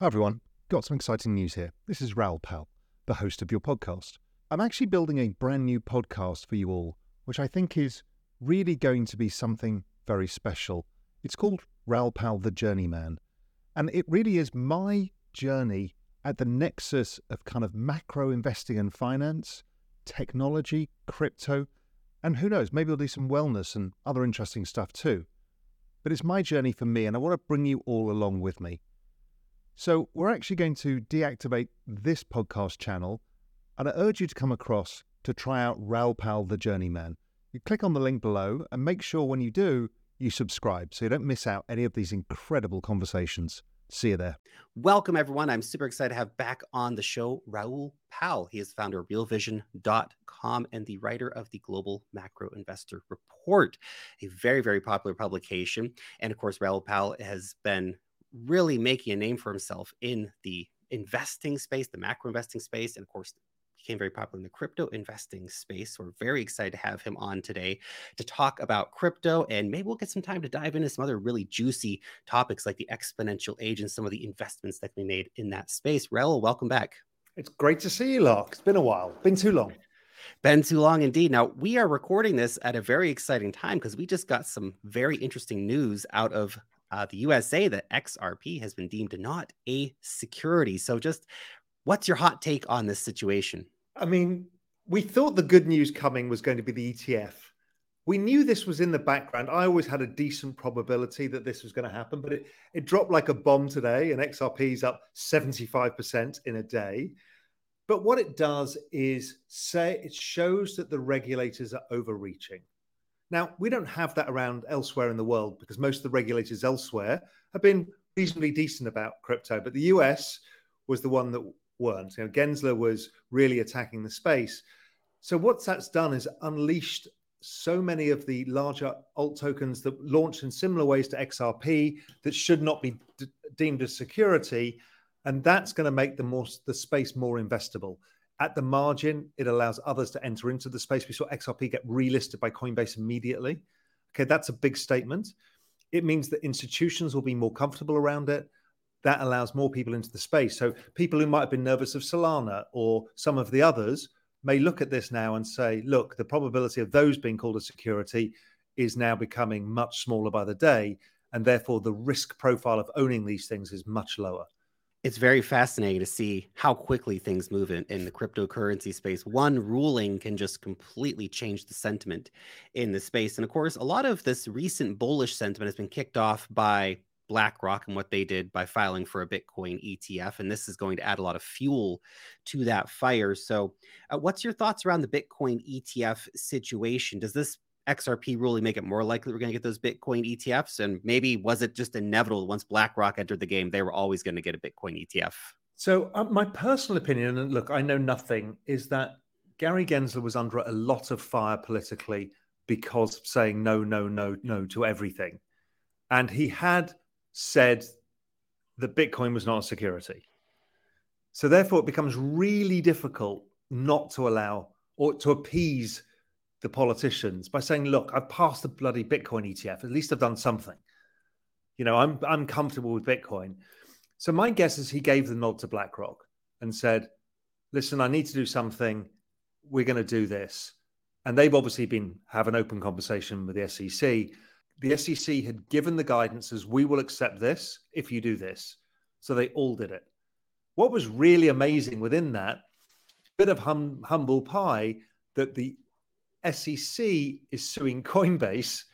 Hi everyone, got some exciting news here. This is Raoul Pal, the host of your podcast. I'm actually building a brand new podcast for you all, which I think is really going to be something very special. It's called Raoul Pal the Journeyman, and it really is my journey at the nexus of kind of macro investing and finance, technology, crypto, and who knows, maybe we'll do some wellness and other interesting stuff too. But it's my journey for me, and I want to bring you all along with me. So we're actually going to deactivate this podcast channel, and I urge you to come across to try out Raoul Pal the Journeyman. You click on the link below and make sure when you do, you subscribe so you don't miss out any of these incredible conversations. See you there. Welcome, everyone. I'm super excited to have back on the show Raoul Pal. He is founder of realvision.com and the writer of the Global Macro Investor Report, a very, very popular publication. And of course, Raoul Pal has been really making a name for himself in the investing space, the macro investing space, and of course, became very popular in the crypto investing space. So we're very excited to have him on today to talk about crypto. And maybe we'll get some time to dive into some other really juicy topics like the exponential age and some of the investments that we made in that space. Raoul, welcome back. It's great to see you, Lark. It's been a while, been too long. Been too long indeed. Now, we are recording this at a very exciting time because we just got some very interesting news out of uh, the USA that XRP has been deemed not a security. So, just what's your hot take on this situation? I mean, we thought the good news coming was going to be the ETF. We knew this was in the background. I always had a decent probability that this was going to happen, but it, it dropped like a bomb today, and XRP is up 75% in a day. But what it does is say it shows that the regulators are overreaching. Now, we don't have that around elsewhere in the world because most of the regulators elsewhere have been reasonably decent about crypto, but the US was the one that weren't. You know, Gensler was really attacking the space. So what that's done is unleashed so many of the larger alt tokens that launched in similar ways to XRP that should not be d- deemed as security, and that's going to make the more the space more investable. At the margin, it allows others to enter into the space. We saw XRP get relisted by Coinbase immediately. Okay, that's a big statement. It means that institutions will be more comfortable around it. That allows more people into the space. So people who might have been nervous of Solana or some of the others may look at this now and say, look, the probability of those being called a security is now becoming much smaller by the day. And therefore, the risk profile of owning these things is much lower it's very fascinating to see how quickly things move in, in the cryptocurrency space. One ruling can just completely change the sentiment in the space. And of course, a lot of this recent bullish sentiment has been kicked off by BlackRock and what they did by filing for a Bitcoin ETF. And this is going to add a lot of fuel to that fire. So, uh, what's your thoughts around the Bitcoin ETF situation? Does this XRP ruling make it more likely we're going to get those Bitcoin ETFs? And maybe was it just inevitable once BlackRock entered the game, they were always going to get a Bitcoin ETF? So, uh, my personal opinion, and look, I know nothing, is that Gary Gensler was under a lot of fire politically because of saying no, no, no, no to everything. And he had said that Bitcoin was not a security. So, therefore, it becomes really difficult not to allow or to appease the politicians by saying, "Look, I've passed the bloody Bitcoin ETF. At least I've done something. You know, I'm I'm comfortable with Bitcoin." So my guess is he gave the nod to BlackRock and said, "Listen, I need to do something. We're going to do this." And they've obviously been have an open conversation with the SEC. The SEC had given the guidance as we will accept this if you do this. So they all did it. What was really amazing within that bit of hum, humble pie that the SEC is suing Coinbase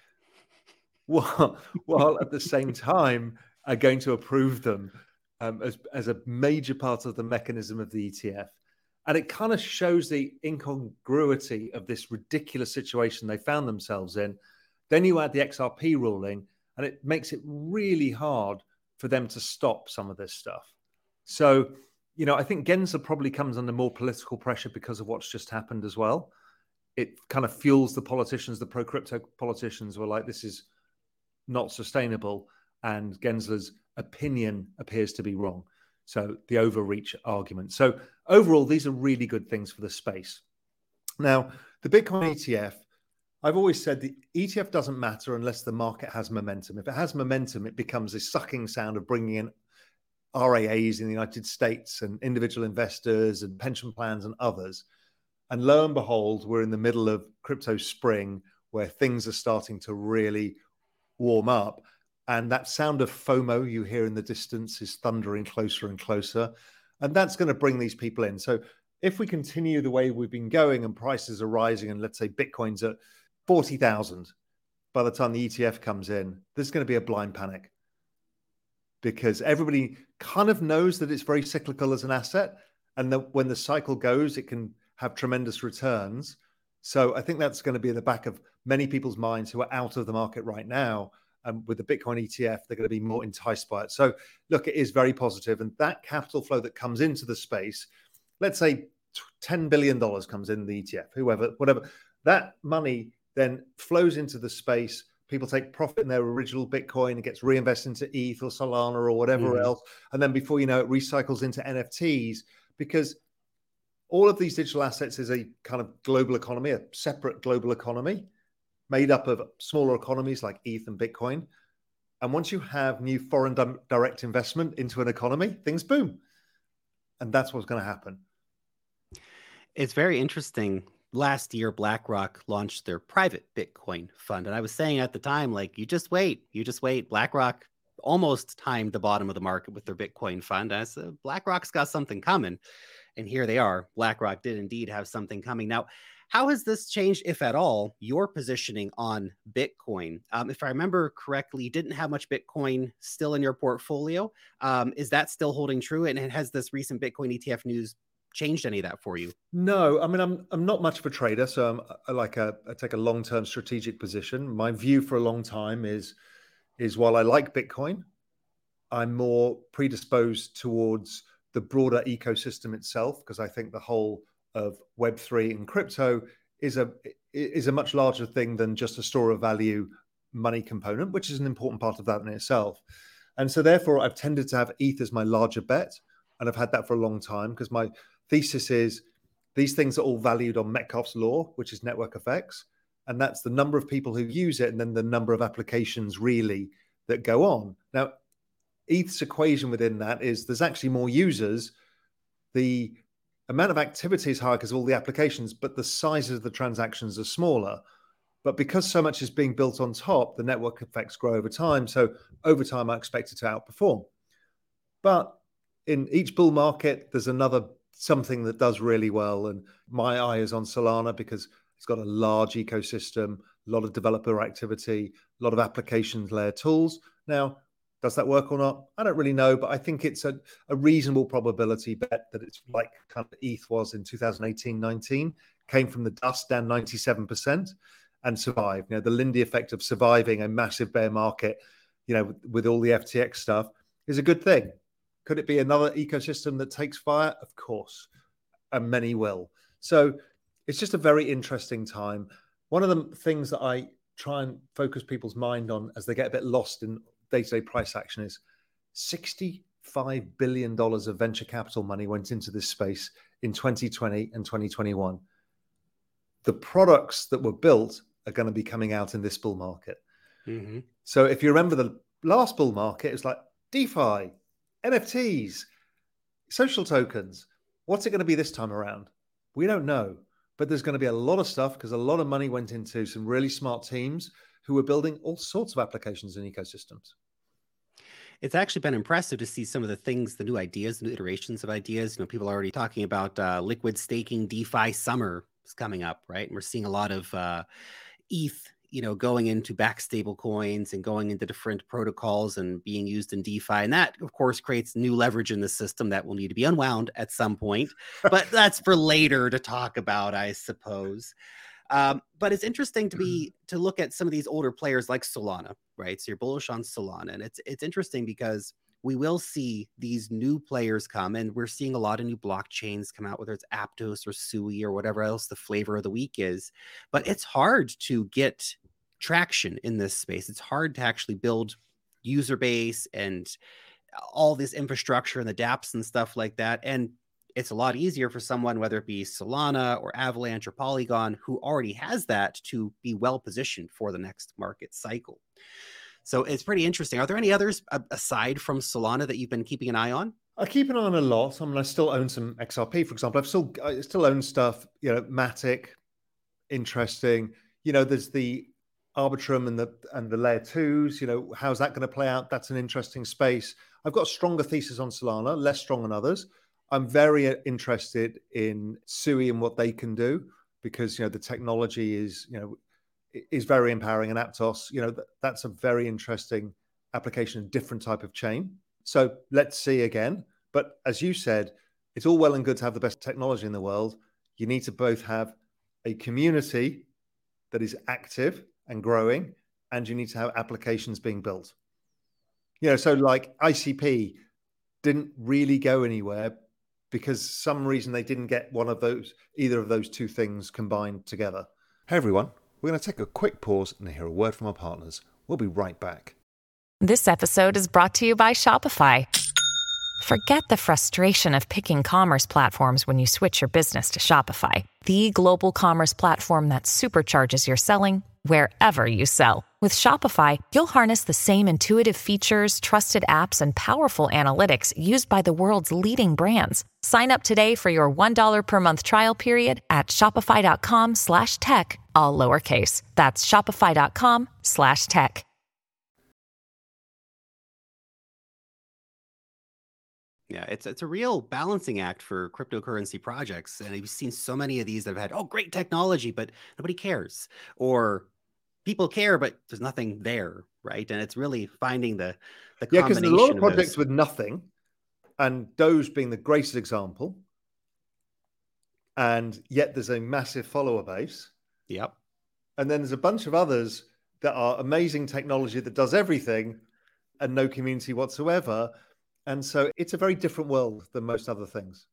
while, while at the same time are going to approve them um, as, as a major part of the mechanism of the ETF. And it kind of shows the incongruity of this ridiculous situation they found themselves in. Then you add the XRP ruling, and it makes it really hard for them to stop some of this stuff. So, you know, I think Gensler probably comes under more political pressure because of what's just happened as well. It kind of fuels the politicians, the pro crypto politicians were like, this is not sustainable. And Gensler's opinion appears to be wrong. So the overreach argument. So overall, these are really good things for the space. Now, the Bitcoin ETF, I've always said the ETF doesn't matter unless the market has momentum. If it has momentum, it becomes a sucking sound of bringing in RIAs in the United States and individual investors and pension plans and others. And lo and behold, we're in the middle of crypto spring where things are starting to really warm up. And that sound of FOMO you hear in the distance is thundering closer and closer. And that's going to bring these people in. So if we continue the way we've been going and prices are rising, and let's say Bitcoin's at 40,000 by the time the ETF comes in, there's going to be a blind panic because everybody kind of knows that it's very cyclical as an asset. And that when the cycle goes, it can have tremendous returns. So I think that's going to be in the back of many people's minds who are out of the market right now. And with the Bitcoin ETF, they're going to be more enticed by it. So look, it is very positive, and that capital flow that comes into the space, let's say ten billion dollars comes in the ETF, whoever, whatever, that money then flows into the space. People take profit in their original Bitcoin, it gets reinvested into ETH or Solana or whatever mm. else, and then before you know it, recycles into NFTs because all of these digital assets is a kind of global economy, a separate global economy made up of smaller economies like ETH and Bitcoin. And once you have new foreign direct investment into an economy, things boom. And that's what's going to happen. It's very interesting. Last year, BlackRock launched their private Bitcoin fund. And I was saying at the time, like, you just wait, you just wait. BlackRock almost timed the bottom of the market with their Bitcoin fund. I said, BlackRock's got something coming. And here they are. BlackRock did indeed have something coming. Now, how has this changed, if at all, your positioning on Bitcoin? Um, if I remember correctly, you didn't have much Bitcoin still in your portfolio. Um, is that still holding true? And has this recent Bitcoin ETF news changed any of that for you? No, I mean I'm I'm not much of a trader, so I'm I like a I take a long term strategic position. My view for a long time is is while I like Bitcoin, I'm more predisposed towards the broader ecosystem itself because I think the whole of Web three and crypto is a is a much larger thing than just a store of value money component, which is an important part of that in itself. And so therefore, I've tended to have ETH as my larger bet, and I've had that for a long time because my thesis is these things are all valued on Metcalfe's law, which is network effects, and that's the number of people who use it, and then the number of applications really that go on. Now, ETH's equation within that is there's actually more users. The amount of activity is higher because all the applications, but the sizes of the transactions are smaller. But because so much is being built on top, the network effects grow over time. So over time, I expect it to outperform. But in each bull market, there's another something that does really well. And my eye is on Solana because it's got a large ecosystem, a lot of developer activity, a lot of applications layer tools. Now, does that work or not? I don't really know, but I think it's a, a reasonable probability bet that it's like kind of ETH was in 2018 19, came from the dust down 97% and survived. You know, the Lindy effect of surviving a massive bear market, you know, with, with all the FTX stuff is a good thing. Could it be another ecosystem that takes fire? Of course, and many will. So it's just a very interesting time. One of the things that I try and focus people's mind on as they get a bit lost in day-to-day price action is 65 billion dollars of venture capital money went into this space in 2020 and 2021 the products that were built are going to be coming out in this bull market. Mm-hmm. so if you remember the last bull market it was like defi nfts social tokens. What's it going to be this time around? We don't know but there's going to be a lot of stuff because a lot of money went into some really smart teams who were building all sorts of applications and ecosystems it's actually been impressive to see some of the things, the new ideas, new iterations of ideas. You know, people are already talking about uh, liquid staking DeFi summer is coming up, right? And we're seeing a lot of uh, ETH, you know, going into back stable coins and going into different protocols and being used in DeFi. And that, of course, creates new leverage in the system that will need to be unwound at some point. but that's for later to talk about, I suppose. Um, but it's interesting to be mm-hmm. to look at some of these older players like Solana, right? So you're bullish on Solana, and it's it's interesting because we will see these new players come, and we're seeing a lot of new blockchains come out, whether it's Aptos or Sui or whatever else the flavor of the week is. But it's hard to get traction in this space. It's hard to actually build user base and all this infrastructure and the dApps and stuff like that. And it's a lot easier for someone, whether it be Solana or Avalanche or Polygon, who already has that to be well positioned for the next market cycle. So it's pretty interesting. Are there any others aside from Solana that you've been keeping an eye on? I keep an eye on a lot. I mean, I still own some XRP, for example. I've still I still own stuff. You know, Matic, interesting. You know, there's the Arbitrum and the and the layer twos. You know, how's that going to play out? That's an interesting space. I've got a stronger thesis on Solana, less strong on others. I'm very uh, interested in Sui and what they can do because you know the technology is you know is very empowering and Aptos you know th- that's a very interesting application, different type of chain. So let's see again. But as you said, it's all well and good to have the best technology in the world. You need to both have a community that is active and growing, and you need to have applications being built. You know, so like ICP didn't really go anywhere because some reason they didn't get one of those either of those two things combined together. Hey everyone, we're going to take a quick pause and hear a word from our partners. We'll be right back. This episode is brought to you by Shopify. Forget the frustration of picking commerce platforms when you switch your business to Shopify, the global commerce platform that supercharges your selling wherever you sell. With Shopify, you'll harness the same intuitive features, trusted apps, and powerful analytics used by the world's leading brands. Sign up today for your $1 per month trial period at shopify.com slash tech, all lowercase. That's shopify.com slash tech. Yeah, it's it's a real balancing act for cryptocurrency projects. And you've seen so many of these that have had, oh, great technology, but nobody cares. Or people care, but there's nothing there, right? And it's really finding the the yeah, because a lot of projects of with nothing, and Doge being the greatest example, and yet there's a massive follower base. Yep. And then there's a bunch of others that are amazing technology that does everything, and no community whatsoever. And so it's a very different world than most other things.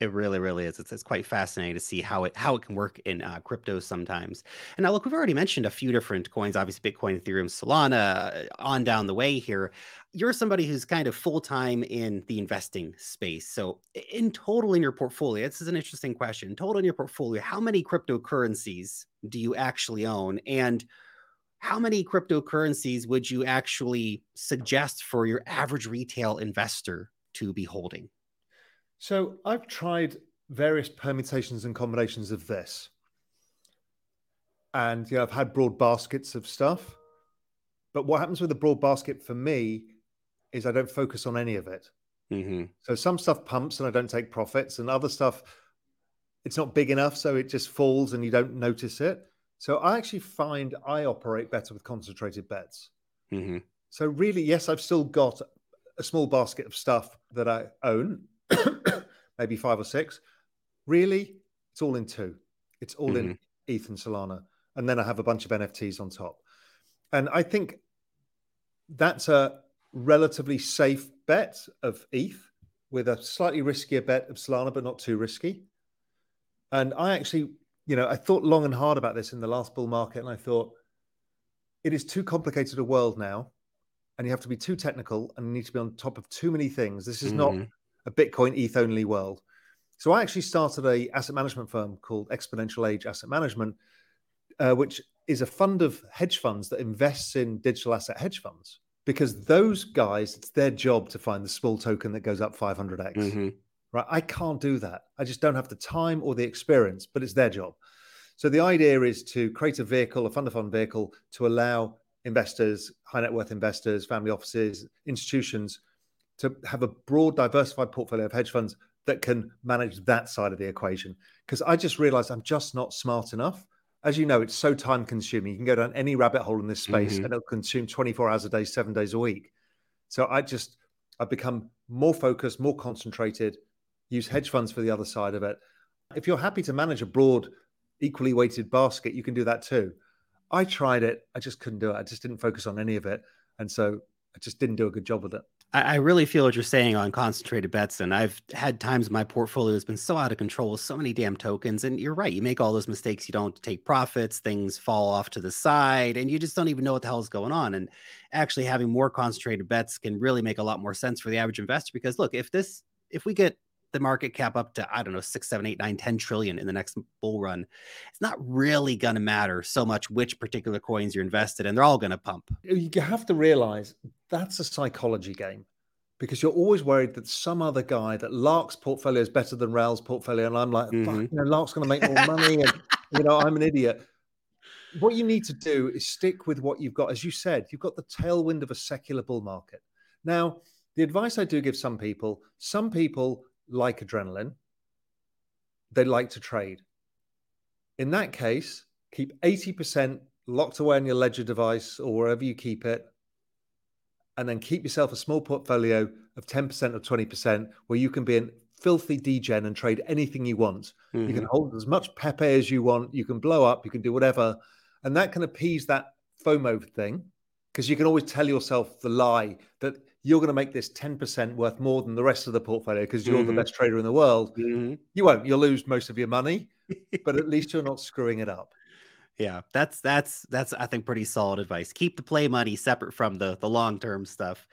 It really, really is. It's, it's quite fascinating to see how it how it can work in uh, crypto sometimes. And now, look, we've already mentioned a few different coins. Obviously, Bitcoin, Ethereum, Solana, uh, on down the way here. You're somebody who's kind of full time in the investing space. So, in total, in your portfolio, this is an interesting question. Total in your portfolio, how many cryptocurrencies do you actually own? And how many cryptocurrencies would you actually suggest for your average retail investor to be holding? So I've tried various permutations and combinations of this. And you know, I've had broad baskets of stuff. But what happens with a broad basket for me is I don't focus on any of it. Mm-hmm. So some stuff pumps and I don't take profits, and other stuff it's not big enough, so it just falls and you don't notice it. So I actually find I operate better with concentrated bets. Mm-hmm. So really, yes, I've still got a small basket of stuff that I own, maybe five or six. Really, it's all in two. It's all mm-hmm. in ETH and Solana. And then I have a bunch of NFTs on top. And I think that's a relatively safe bet of ETH with a slightly riskier bet of Solana, but not too risky. And I actually, you know, I thought long and hard about this in the last bull market, and I thought it is too complicated a world now, and you have to be too technical and you need to be on top of too many things. This is mm-hmm. not a Bitcoin ETH only world. So I actually started a asset management firm called Exponential Age Asset Management, uh, which is a fund of hedge funds that invests in digital asset hedge funds because those guys, it's their job to find the small token that goes up 500x. Mm-hmm. Right? I can't do that. I just don't have the time or the experience, but it's their job. So the idea is to create a vehicle, a fund of fund vehicle, to allow investors, high net worth investors, family offices, institutions to have a broad, diversified portfolio of hedge funds that can manage that side of the equation. Because I just realized I'm just not smart enough. As you know, it's so time consuming. You can go down any rabbit hole in this space mm-hmm. and it'll consume 24 hours a day, seven days a week. So I just, I've become more focused, more concentrated, use hedge funds for the other side of it. If you're happy to manage a broad, equally weighted basket, you can do that too. I tried it. I just couldn't do it. I just didn't focus on any of it. And so I just didn't do a good job with it. I, really feel what you're saying on concentrated bets. And I've had times my portfolio has been so out of control with so many damn tokens. And you're right. You make all those mistakes. You don't take profits, things fall off to the side, and you just don't even know what the hell is going on. And actually having more concentrated bets can really make a lot more sense for the average investor. Because look, if this, if we get the market cap up to I don't know six, seven, eight, nine, ten trillion in the next bull run, it's not really going to matter so much which particular coins you're invested in. They're all going to pump. You have to realize that's a psychology game because you're always worried that some other guy that Lark's portfolio is better than Raoul's portfolio, and I'm like, mm-hmm. you know, Lark's going to make more money, and you know, I'm an idiot. What you need to do is stick with what you've got. As you said, you've got the tailwind of a secular bull market. Now, the advice I do give some people, some people like adrenaline, they like to trade. In that case, keep 80% locked away on your ledger device or wherever you keep it, and then keep yourself a small portfolio of 10% or 20% where you can be in filthy degen and trade anything you want. Mm-hmm. You can mm-hmm. hold as much Pepe as you want, you can blow up, you can do whatever. And that can appease that FOMO thing because you can always tell yourself the lie that you're going to make this 10% worth more than the rest of the portfolio because you're mm-hmm. the best trader in the world. Mm-hmm. You won't. You'll lose most of your money, but at least you're not screwing it up. Yeah, that's that's that's I think pretty solid advice. Keep the play money separate from the the long term stuff.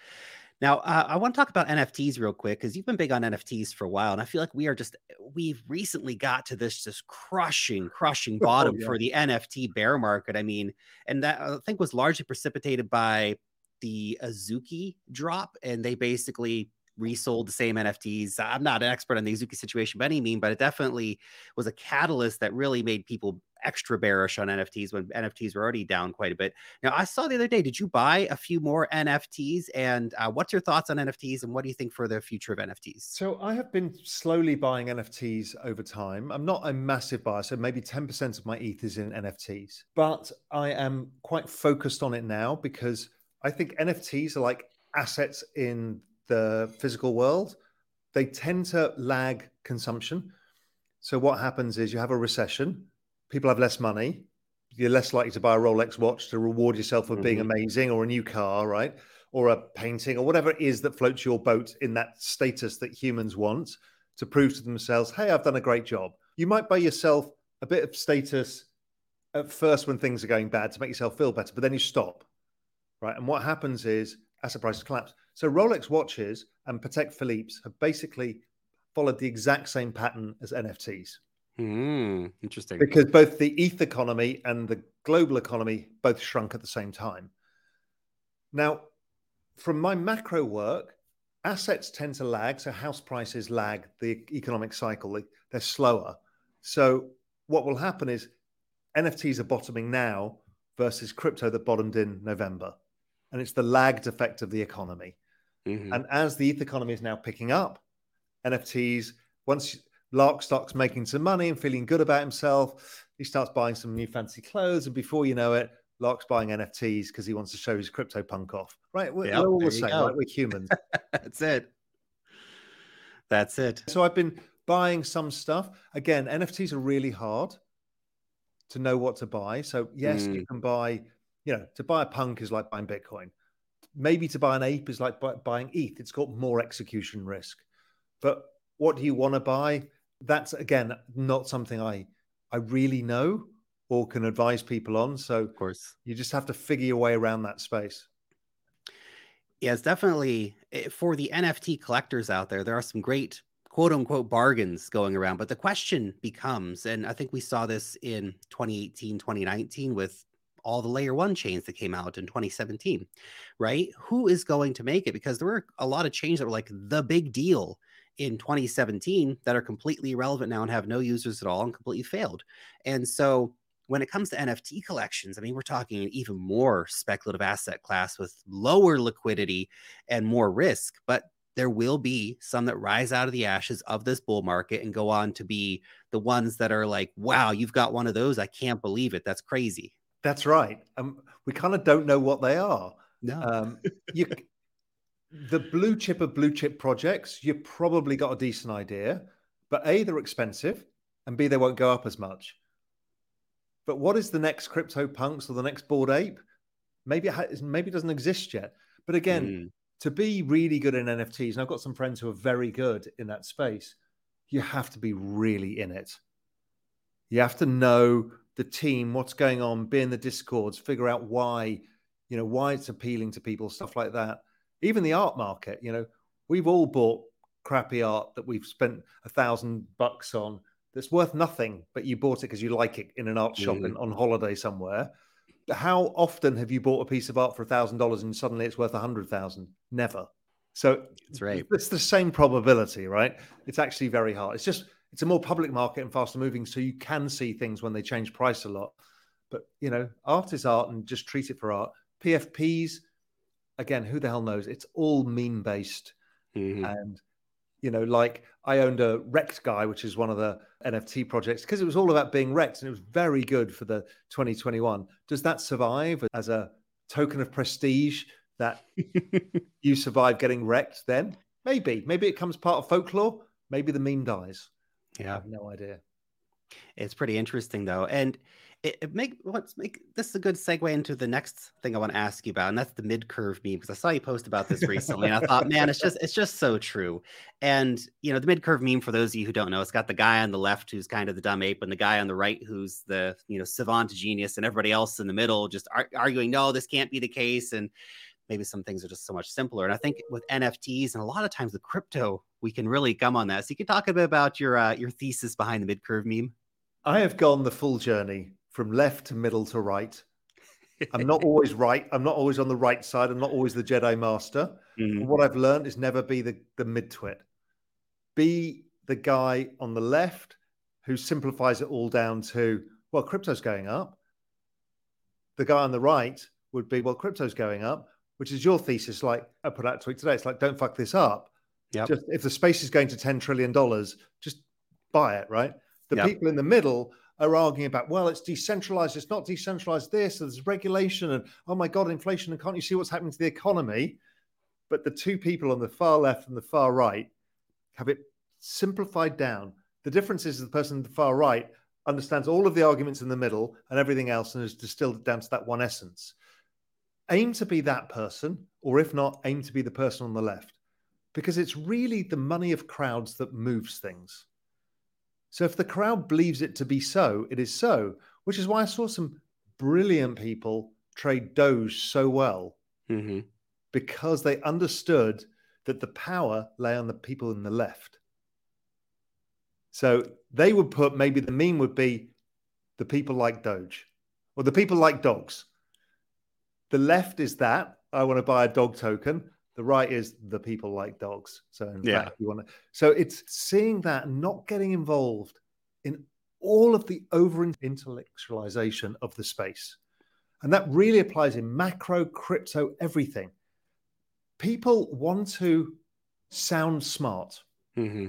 Now, uh, I want to talk about NFTs real quick because you've been big on NFTs for a while, and I feel like we are just we've recently got to this just crushing, crushing oh, bottom oh, yeah. for the NFT bear market. I mean, and that I think was largely precipitated by the Azuki drop, and they basically resold the same NFTs. I'm not an expert on the Azuki situation by any mean, but it definitely was a catalyst that really made people extra bearish on NFTs when NFTs were already down quite a bit. Now, I saw the other day, did you buy a few more NFTs? And uh, what's your thoughts on NFTs and what do you think for the future of NFTs? So, I have been slowly buying NFTs over time. I'm not a massive buyer, so maybe 10% of my ETH is in NFTs, but I am quite focused on it now because I think NFTs are like assets in the physical world. They tend to lag consumption. So, what happens is you have a recession, people have less money, you're less likely to buy a Rolex watch to reward yourself for mm-hmm. being amazing or a new car, right? Or a painting or whatever it is that floats your boat in that status that humans want to prove to themselves, hey, I've done a great job. You might buy yourself a bit of status at first when things are going bad to make yourself feel better, but then you stop right? And what happens is asset prices collapse. So Rolex watches and Patek Philippe's have basically followed the exact same pattern as NFTs. Mm, interesting. Because both the ETH economy and the global economy both shrunk at the same time. Now, from my macro work, assets tend to lag. So house prices lag the economic cycle, they're slower. So what will happen is NFTs are bottoming now versus crypto that bottomed in November and it's the lagged effect of the economy. Mm-hmm. And as the ETH economy is now picking up, NFTs, once Lark starts making some money and feeling good about himself, he starts buying some new fancy clothes. And before you know it, Lark's buying NFTs because he wants to show his crypto punk off. Right? We're, yep, we're all the same, right? We're humans. That's it. That's it. So I've been buying some stuff. Again, NFTs are really hard to know what to buy. So, yes, mm. you can buy you know, to buy a punk is like buying Bitcoin. Maybe to buy an ape is like buying ETH. It's got more execution risk. But what do you want to buy? That's again not something I I really know or can advise people on. So of course, you just have to figure your way around that space. Yeah, it's definitely eh, for the NFT collectors out there. There are some great quote unquote bargains going around. But the question becomes, and I think we saw this in 2018, 2019 with all the layer one chains that came out in 2017, right? Who is going to make it? Because there were a lot of chains that were like the big deal in 2017 that are completely irrelevant now and have no users at all and completely failed. And so when it comes to NFT collections, I mean, we're talking an even more speculative asset class with lower liquidity and more risk, but there will be some that rise out of the ashes of this bull market and go on to be the ones that are like, wow, you've got one of those. I can't believe it. That's crazy. That's right. Um, we kind of don't know what they are. No. Um, you, the blue chip of blue chip projects, you've probably got a decent idea, but A, they're expensive, and B, they won't go up as much. But what is the next crypto punks or the next bored ape? Maybe it, has, maybe it doesn't exist yet. But again, mm. to be really good in NFTs, and I've got some friends who are very good in that space, you have to be really in it. You have to know the team, what's going on, be in the discords, figure out why, you know, why it's appealing to people, stuff like that. Even the art market, you know, we've all bought crappy art that we've spent a thousand bucks on that's worth nothing, but you bought it because you like it in an art shop mm. on holiday somewhere. How often have you bought a piece of art for a thousand dollars and suddenly it's worth a hundred thousand? Never. So that's right. It's the same probability, right? It's actually very hard. It's just it's a more public market and faster moving, so you can see things when they change price a lot. But you know, art is art, and just treat it for art. PFPs, again, who the hell knows? It's all meme based, mm-hmm. and you know, like I owned a Rektguy, which is one of the NFT projects, because it was all about being wrecked, and it was very good for the 2021. Does that survive as a token of prestige that you survive getting wrecked? Then maybe, maybe it comes part of folklore. Maybe the meme dies. Yeah, I have no idea. It's pretty interesting though, and it, it make let's make this a good segue into the next thing I want to ask you about, and that's the mid curve meme because I saw you post about this recently, and I thought, man, it's just it's just so true. And you know, the mid curve meme for those of you who don't know, it's got the guy on the left who's kind of the dumb ape, and the guy on the right who's the you know savant genius, and everybody else in the middle just ar- arguing, no, this can't be the case, and maybe some things are just so much simpler. And I think with NFTs and a lot of times with crypto, we can really come on that. So you can talk a bit about your uh, your thesis behind the mid curve meme. I have gone the full journey from left to middle to right. I'm not always right. I'm not always on the right side. I'm not always the Jedi Master. Mm-hmm. What I've learned is never be the, the mid twit. Be the guy on the left who simplifies it all down to, well, crypto's going up. The guy on the right would be, well, crypto's going up which is your thesis. Like I put out a tweet today, it's like don't fuck this up. Yeah. Just if the space is going to ten trillion dollars, just buy it. Right. The yep. people in the middle are arguing about, well, it's decentralized, it's not decentralized. This, there's regulation, and oh my god, inflation, and can't you see what's happening to the economy? But the two people on the far left and the far right have it simplified down. The difference is the person on the far right understands all of the arguments in the middle and everything else and has distilled it down to that one essence aim to be that person, or if not, aim to be the person on the left, because it's really the money of crowds that moves things. So if the crowd believes it to be so, it is so, which is why I saw some brilliant people trade Doge so well mm-hmm. because they understood that the power lay on the people in the left. So they would put maybe the meme would be the people like Doge or the people like dogs. The left is that I want to buy a dog token. The right is the people like dogs. So in yeah. fact, you want to. So it's seeing that not getting involved in all of the over intellectualization of the space. And that really applies in macro, crypto, everything. People want to sound smart. Mm-hmm.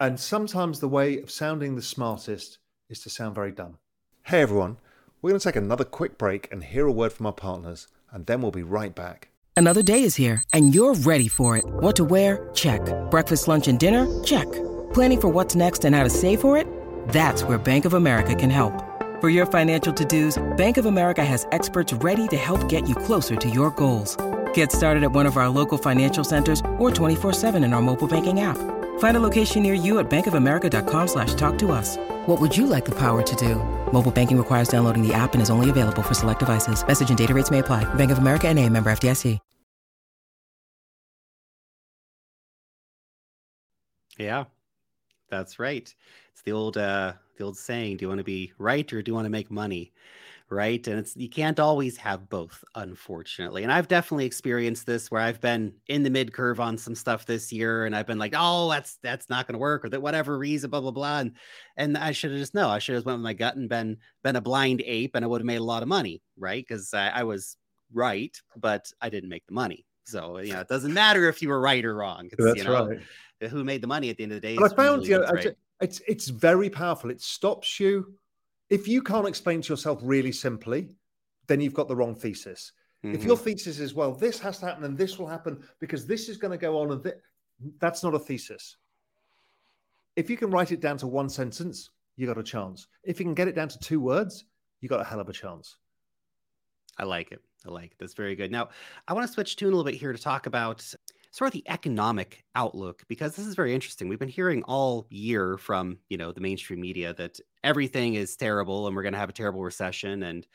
And sometimes the way of sounding the smartest is to sound very dumb. Hey everyone. We're going to take another quick break and hear a word from our partners, and then we'll be right back. Another day is here, and you're ready for it. What to wear? Check. Breakfast, lunch, and dinner? Check. Planning for what's next and how to save for it? That's where Bank of America can help. For your financial to dos, Bank of America has experts ready to help get you closer to your goals. Get started at one of our local financial centers or 24 7 in our mobile banking app. Find a location near you at bankofamerica.com slash talk to us. What would you like the power to do? Mobile banking requires downloading the app and is only available for select devices. Message and data rates may apply. Bank of America and a member FDIC. Yeah, that's right. It's the old uh, the old saying: Do you want to be right or do you want to make money? Right? And it's you can't always have both, unfortunately. And I've definitely experienced this where I've been in the mid curve on some stuff this year, and I've been like, oh, that's that's not going to work, or that whatever reason, blah blah blah. And and I should have just no, I should have went with my gut and been been a blind ape, and I would have made a lot of money, right? Because I, I was right, but I didn't make the money. So you know, it doesn't matter if you were right or wrong. It's, That's you know, right. Who made the money at the end of the day? But I found you know, right. it's it's very powerful. It stops you if you can't explain to yourself really simply, then you've got the wrong thesis. Mm-hmm. If your thesis is, well, this has to happen and this will happen because this is going to go on, and th- that's not a thesis. If you can write it down to one sentence, you got a chance. If you can get it down to two words, you got a hell of a chance. I like it. I like it. That's very good. Now, I want to switch tune a little bit here to talk about sort of the economic outlook because this is very interesting. We've been hearing all year from, you know, the mainstream media that everything is terrible and we're going to have a terrible recession and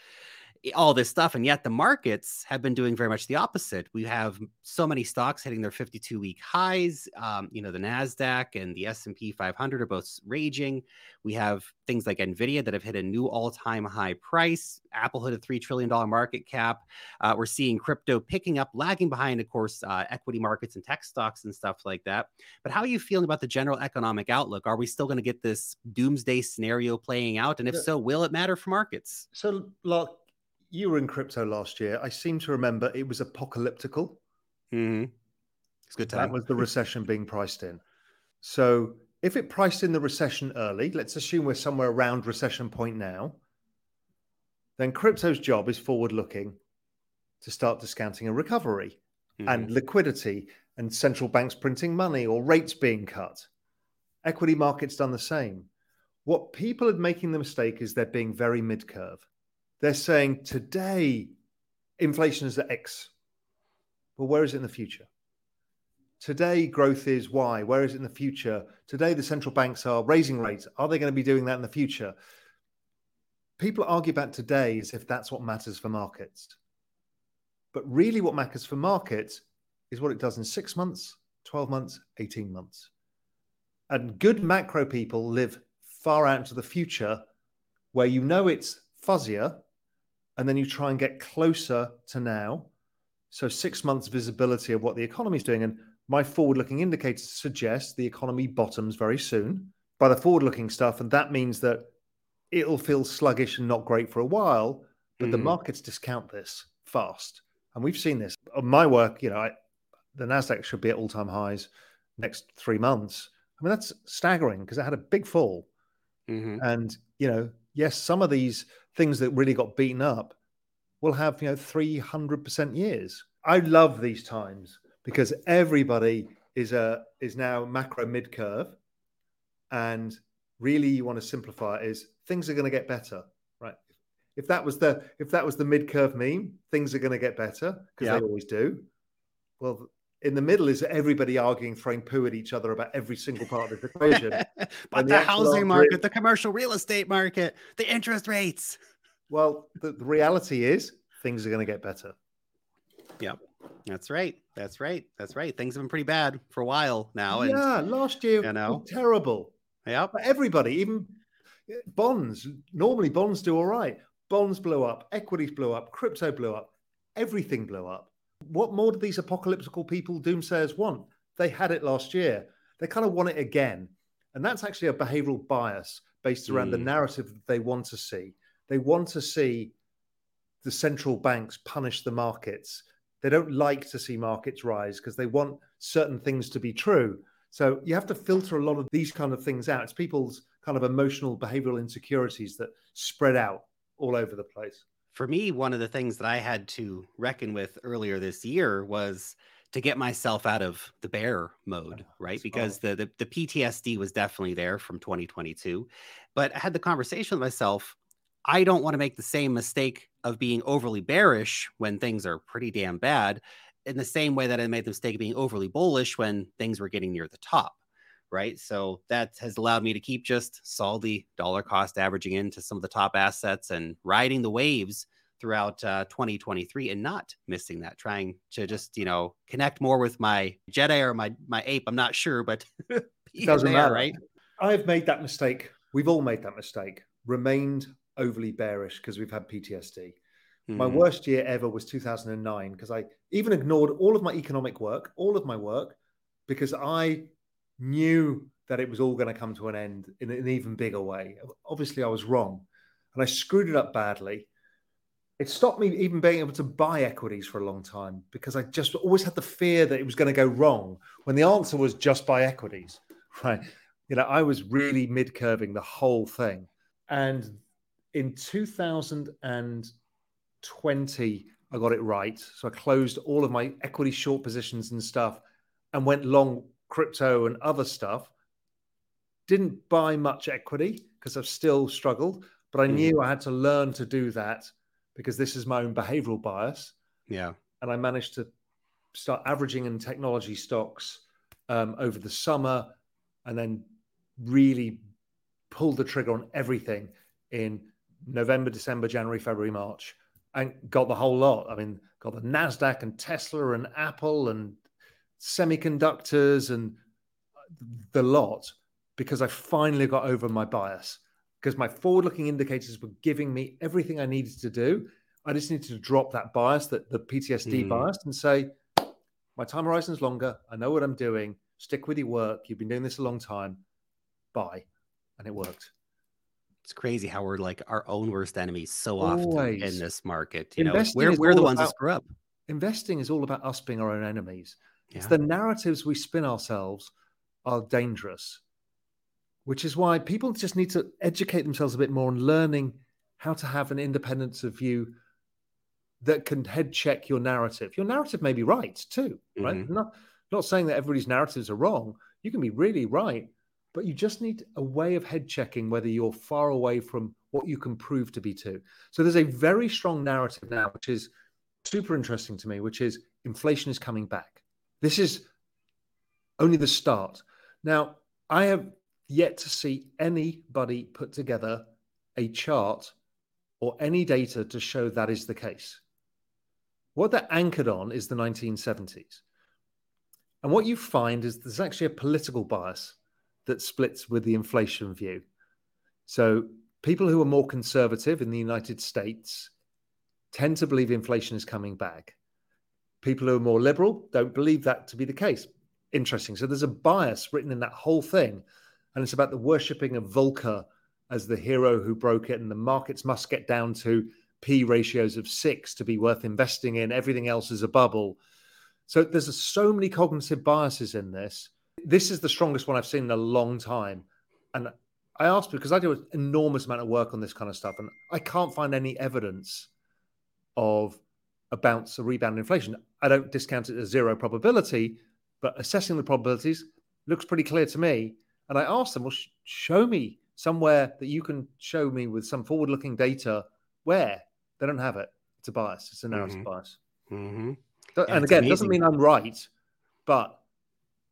all this stuff and yet the markets have been doing very much the opposite. We have so many stocks hitting their 52 week highs. Um, you know the nasdaq and the s&p 500 are both raging. We have things like nvidia that have hit a new all-time high price. Apple hit a $3 trillion market cap. Uh, we're seeing crypto picking up lagging behind of course uh, equity markets and tech stocks and stuff like that. But how are you feeling about the general economic outlook? Are we still going to get this doomsday scenario playing out? And if so will it matter for markets? So look you were in crypto last year. I seem to remember it was apocalyptical. Mm-hmm. It's good time. That was the recession being priced in. So if it priced in the recession early, let's assume we're somewhere around recession point now, then crypto's job is forward looking to start discounting a recovery mm-hmm. and liquidity and central banks printing money or rates being cut. Equity markets done the same. What people are making the mistake is they're being very mid curve. They're saying today inflation is at X. Well, where is it in the future? Today, growth is Y. Where is it in the future? Today, the central banks are raising rates. Are they going to be doing that in the future? People argue about today as if that's what matters for markets. But really, what matters for markets is what it does in six months, 12 months, 18 months. And good macro people live far out into the future where you know it's fuzzier and then you try and get closer to now. So six months visibility of what the economy is doing. And my forward-looking indicators suggest the economy bottoms very soon by the forward-looking stuff. And that means that it'll feel sluggish and not great for a while, but mm. the markets discount this fast. And we've seen this. On my work, you know, I, the NASDAQ should be at all-time highs next three months. I mean, that's staggering because it had a big fall. Mm-hmm. And, you know, yes, some of these things that really got beaten up will have you know 300% years. I love these times because everybody is a is now macro mid curve and really you want to simplify it is things are going to get better right? If that was the if that was the mid curve meme things are going to get better because yeah. they always do. Well in the middle is everybody arguing, throwing poo at each other about every single part of the equation. but the, the housing market, the commercial real estate market, the interest rates. Well, the, the reality is things are going to get better. Yep. That's right. That's right. That's right. Things have been pretty bad for a while now. And, yeah, last year you know terrible. Yeah. Everybody, even eh, bonds. Normally, bonds do all right. Bonds blew up. Equities blew up. Crypto blew up. Everything blew up. What more do these apocalyptical people, doomsayers, want? They had it last year. They kind of want it again. And that's actually a behavioral bias based around mm. the narrative that they want to see. They want to see the central banks punish the markets. They don't like to see markets rise because they want certain things to be true. So you have to filter a lot of these kind of things out. It's people's kind of emotional behavioral insecurities that spread out all over the place for me, one of the things that I had to reckon with earlier this year was to get myself out of the bear oh, mode, right? Because the, the, the PTSD was definitely there from 2022. But I had the conversation with myself. I don't want to make the same mistake of being overly bearish when things are pretty damn bad, in the same way that I made the mistake of being overly bullish when things were getting near the top right? So that has allowed me to keep just solidly dollar cost averaging into some of the top assets and riding the waves throughout uh, 2023 and not missing that trying to just you know connect more with my jedi or my my ape i'm not sure but doesn't there, matter. right? I've made that mistake. We've all made that mistake. Remained overly bearish because we've had ptsd mm. my worst year ever was 2009 because i even ignored all of my economic work all of my work because i knew that it was all going to come to an end in an even bigger way. Obviously, I was wrong and I screwed it up badly. It stopped me even being able to buy equities for a long time because I just always had the fear that it was going to go wrong when the answer was just buy equities, right? You know, I was really mid curving the whole thing. And in 2020, I got it right. So I closed all of my equity short positions and stuff and went long crypto and other stuff. Didn't buy much equity because I've still struggled, but I mm. knew I had to learn to do that because this is my own behavioral bias. Yeah. And I managed to start averaging in technology stocks um, over the summer and then really pulled the trigger on everything in November, December, January, February, March, and got the whole lot. I mean, got the NASDAQ and Tesla and Apple and semiconductors and the lot because I finally got over my bias because my forward looking indicators were giving me everything I needed to do. I just needed to drop that bias, that the PTSD mm. bias, and say, my time horizon is longer. I know what I'm doing. Stick with your work. You've been doing this a long time. Bye. And it worked. It's crazy how we're like our own worst enemies so often Always. in this market. You Investing know, we're, we're the ones about, that screw up. Investing is all about us being our own enemies. Yeah. It's the narratives we spin ourselves are dangerous, which is why people just need to educate themselves a bit more on learning how to have an independence of view that can head check your narrative. Your narrative may be right too, right? Mm-hmm. Not not saying that everybody's narratives are wrong. You can be really right, but you just need a way of head checking whether you're far away from what you can prove to be true. So there's a very strong narrative now, which is super interesting to me, which is inflation is coming back. This is only the start. Now, I have yet to see anybody put together a chart or any data to show that is the case. What they're anchored on is the 1970s. And what you find is there's actually a political bias that splits with the inflation view. So people who are more conservative in the United States tend to believe inflation is coming back. People who are more liberal don't believe that to be the case. Interesting. So there's a bias written in that whole thing. And it's about the worshipping of Volcker as the hero who broke it. And the markets must get down to P ratios of six to be worth investing in. Everything else is a bubble. So there's so many cognitive biases in this. This is the strongest one I've seen in a long time. And I asked because I do an enormous amount of work on this kind of stuff, and I can't find any evidence of a bounce, a rebound in inflation. I don't discount it as zero probability, but assessing the probabilities looks pretty clear to me. And I asked them, well, sh- show me somewhere that you can show me with some forward looking data where they don't have it. It's a bias. It's a narrative mm-hmm. bias. Mm-hmm. And, and again, it doesn't mean I'm right, but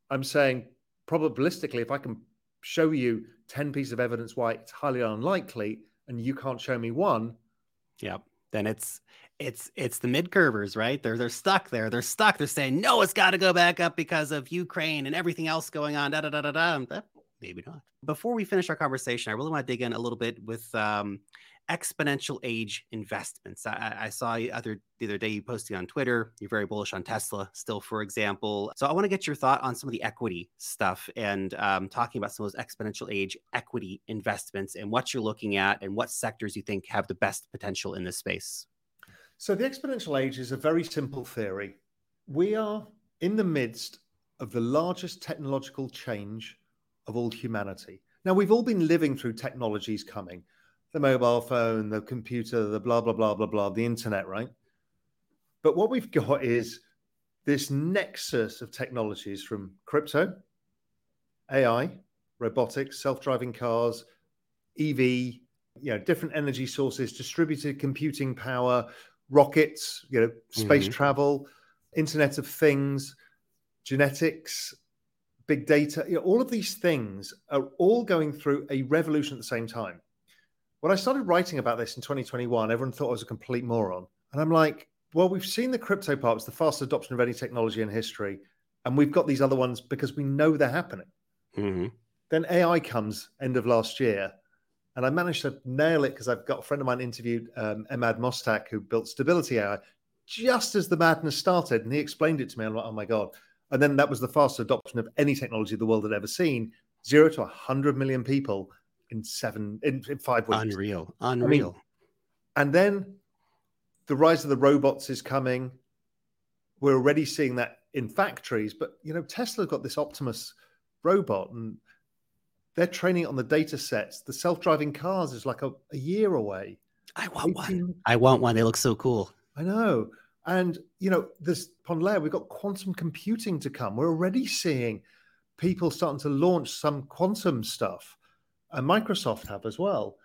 I'm saying probabilistically, if I can show you 10 pieces of evidence why it's highly unlikely and you can't show me one. Yep. Then it's it's it's the mid curvers, right? They're they're stuck there. They're stuck. They're saying, no, it's got to go back up because of Ukraine and everything else going on. Da da da da da. Maybe not. Before we finish our conversation, I really want to dig in a little bit with um, exponential age investments. I, I, saw other the other day you posted on Twitter. You're very bullish on Tesla, still, for example. So I want to get your thought on some of the equity stuff and um, talking about some of those exponential age equity investments and what you're looking at and what sectors you think have the best potential in this space. So the exponential age is a very simple theory. We are in the midst of the largest technological change of all humanity. Now, we've all been living through technologies coming the mobile phone, the computer, the blah, blah, blah, blah, blah, the internet, right? But what we've got is this nexus of technologies from crypto, AI, robotics, self driving cars, EV, you know, different energy sources, distributed computing power, rockets, you know, space mm-hmm. travel, Internet of Things, genetics, big data, you know, all of these things are all going through a revolution at the same time. When I started writing about this in 2021, everyone thought I was a complete moron. And I'm like, well, we've seen the crypto parts, the fastest adoption of any technology in history, and we've got these other ones because we know they're happening. Mm-hmm. Then AI comes end of last year, and I managed to nail it because I've got a friend of mine interviewed um, Emad Mostaque, who built Stability AI, just as the madness started, and he explained it to me. I'm like, oh my god! And then that was the fastest adoption of any technology the world had ever seen, zero to 100 million people in seven in, in five weeks. Unreal, unreal. I mean, and then the rise of the robots is coming. We're already seeing that in factories, but you know, Tesla got this Optimus robot and they're training on the data sets. The self-driving cars is like a, a year away. I want one. I want one. They look so cool. I know. And you know, this upon layer, we've got quantum computing to come. We're already seeing people starting to launch some quantum stuff and Microsoft have as well.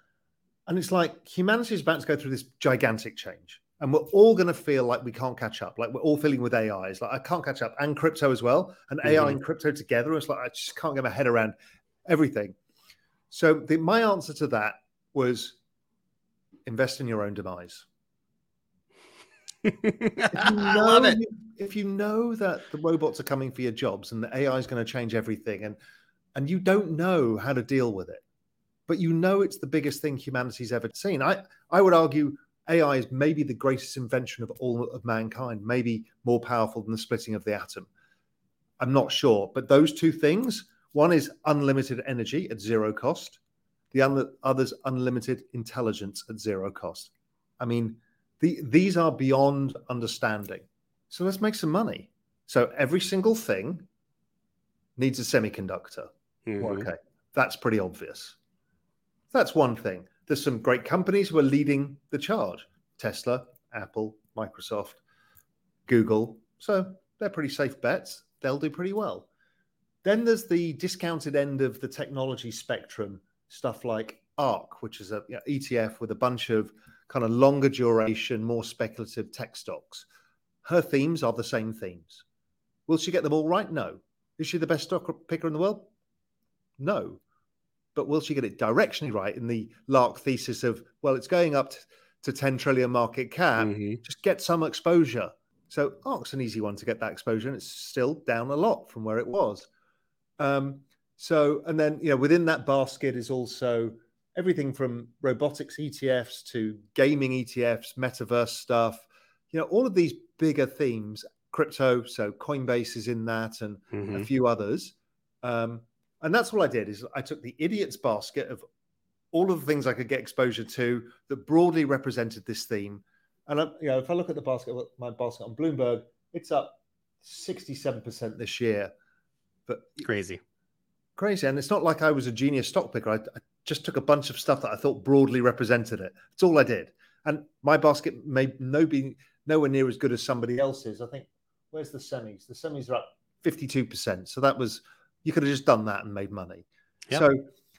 And it's like humanity is about to go through this gigantic change. And we're all going to feel like we can't catch up. Like we're all feeling with AI. It's like, I can't catch up. And crypto as well. And AI Mhm. and crypto together. It's like, I just can't get my head around everything. So the, my answer to that was invest in your own demise. If you I know, love it. If you know that the robots are coming for your jobs and the AI is going to change everything, and and you don't know how to deal with it, but you know it's the biggest thing humanity's ever seen. I I would argue AI is maybe the greatest invention of all of mankind, maybe more powerful than the splitting of the atom. I'm not sure, but those two things, one is unlimited energy at zero cost, the other other's unlimited intelligence at zero cost. I mean, the, these are beyond understanding. So let's make some money. So every single thing needs a semiconductor. Well, Mhm. okay, that's pretty obvious. That's one thing. There's some great companies who are leading the charge Tesla, Apple, Microsoft, Google. So they're pretty safe bets. They'll do pretty well. Then there's the discounted end of the technology spectrum, stuff like ARK, which is a you know, ETF with a bunch of kind of longer duration, more speculative tech stocks. Her themes are the same themes. Will she get them all right? No. Is she the best stock picker in the world? No. But will she get it directionally right in the Lark thesis of, well, it's going up t- to 10 trillion market cap, Mhm. just get some exposure. So ARK's an easy one to get that exposure, and it's still down a lot from where it was. Um, so, and then, you know, within that basket is also everything from robotics ETFs to gaming ETFs, metaverse stuff, you know, all of these bigger themes, crypto. So Coinbase is in that and a Mhm. few others. Um, and that's all I did is I took the idiot's basket of all of the things I could get exposure to that broadly represented this theme. And I, you know, if I look at the basket, my basket on Bloomberg, it's up 67% this year. But Crazy. crazy. And it's not like I was a genius stock picker. I, I just took a bunch of stuff that I thought broadly represented it. That's all I did. And my basket may no be nowhere near as good as somebody else's. I think where's the semis? The semis are up 52%. So that was you could have just done that and made money. Yep. So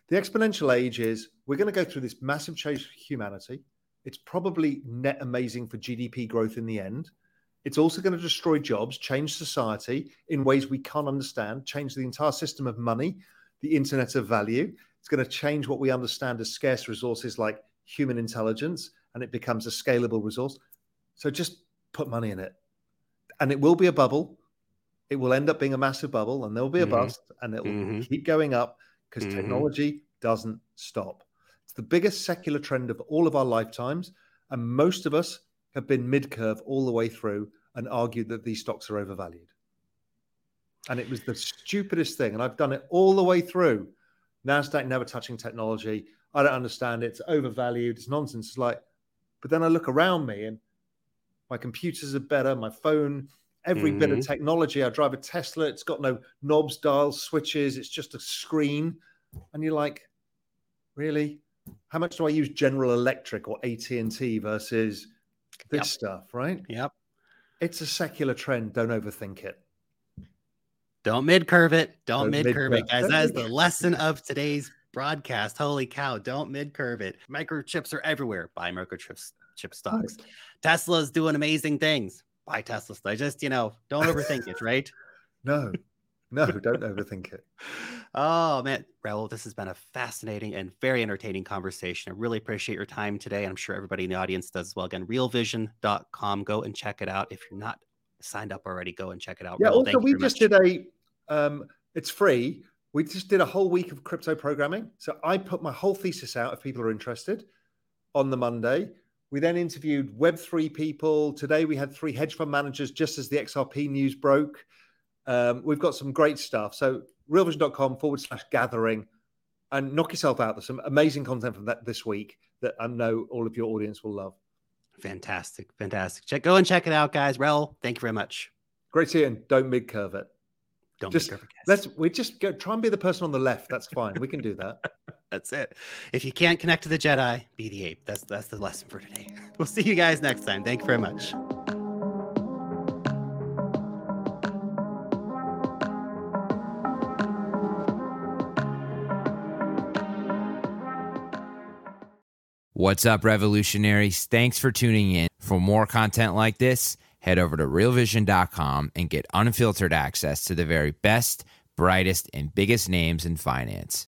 the exponential age is we're going to go through this massive change for humanity. It's probably net amazing for GDP growth in the end. It's also going to destroy jobs, change society in ways we can't understand, change the entire system of money, the internet of value. It's going to change what we understand as scarce resources like human intelligence, and it becomes a scalable resource. So just put money in it. And it will be a bubble. It will end up being a massive bubble, and there'll be a Mhm. bust, and it'll Mhm. keep going up because Mhm. technology doesn't stop. It's the biggest secular trend of all of our lifetimes. And most of us have been mid curve all the way through and argued that these stocks are overvalued. And it was the stupidest thing. And I've done it all the way through. NASDAQ never touching technology. I don't understand it. It's overvalued. It's nonsense. It's like, but then I look around me and my computers are better, my phone, every bit of Mhm. technology. I drive a Tesla. It's got no knobs, dials, switches. It's just a screen. And you're like, really? How much do I use General Electric or AT&T versus this Yep. stuff, right? Yep. It's a secular trend. Don't overthink it. Don't mid curve it. Don't Don't mid curve it, guys. That is the lesson of today's broadcast. Holy cow. Don't mid curve it. Microchips are everywhere. Buy microchips chip stocks. Tesla's doing amazing things. Buy Tesla I Just, you know, don't overthink it, right? No, no, don't overthink it. Oh man, Raoul, this has been a fascinating and very entertaining conversation. I really appreciate your time today. And I'm sure everybody in the audience does as well. Again, realvision.com. Go and check it out. If you're not signed up already, go and check it out. Yeah. Raoul, Also, we just much. did a. Um, it's free. We just did a whole week of crypto programming. So I put my whole thesis out if people are interested on the Monday. We then interviewed Web3 people. Today we had three hedge fund managers just as the XRP news broke. Um, we've got some great stuff. So realvision.com forward slash gathering and knock yourself out. There's some amazing content from that this week that I know all of your audience will love. Fantastic. Fantastic. Check, go and check it out, guys. Raoul, thank you very much. Great to see you. And don't mid curve it. Don't Just mid curve guys. Let's we just go try and be the person on the left. That's fine. We can do that. That's it. If you can't connect to the Jedi, be the ape. That's that's the lesson for today. We'll see you guys next time. Thank you very much. What's up, revolutionaries? Thanks for tuning in. For more content like this, head over to realvision.com and get unfiltered access to the very best, brightest, and biggest names in finance.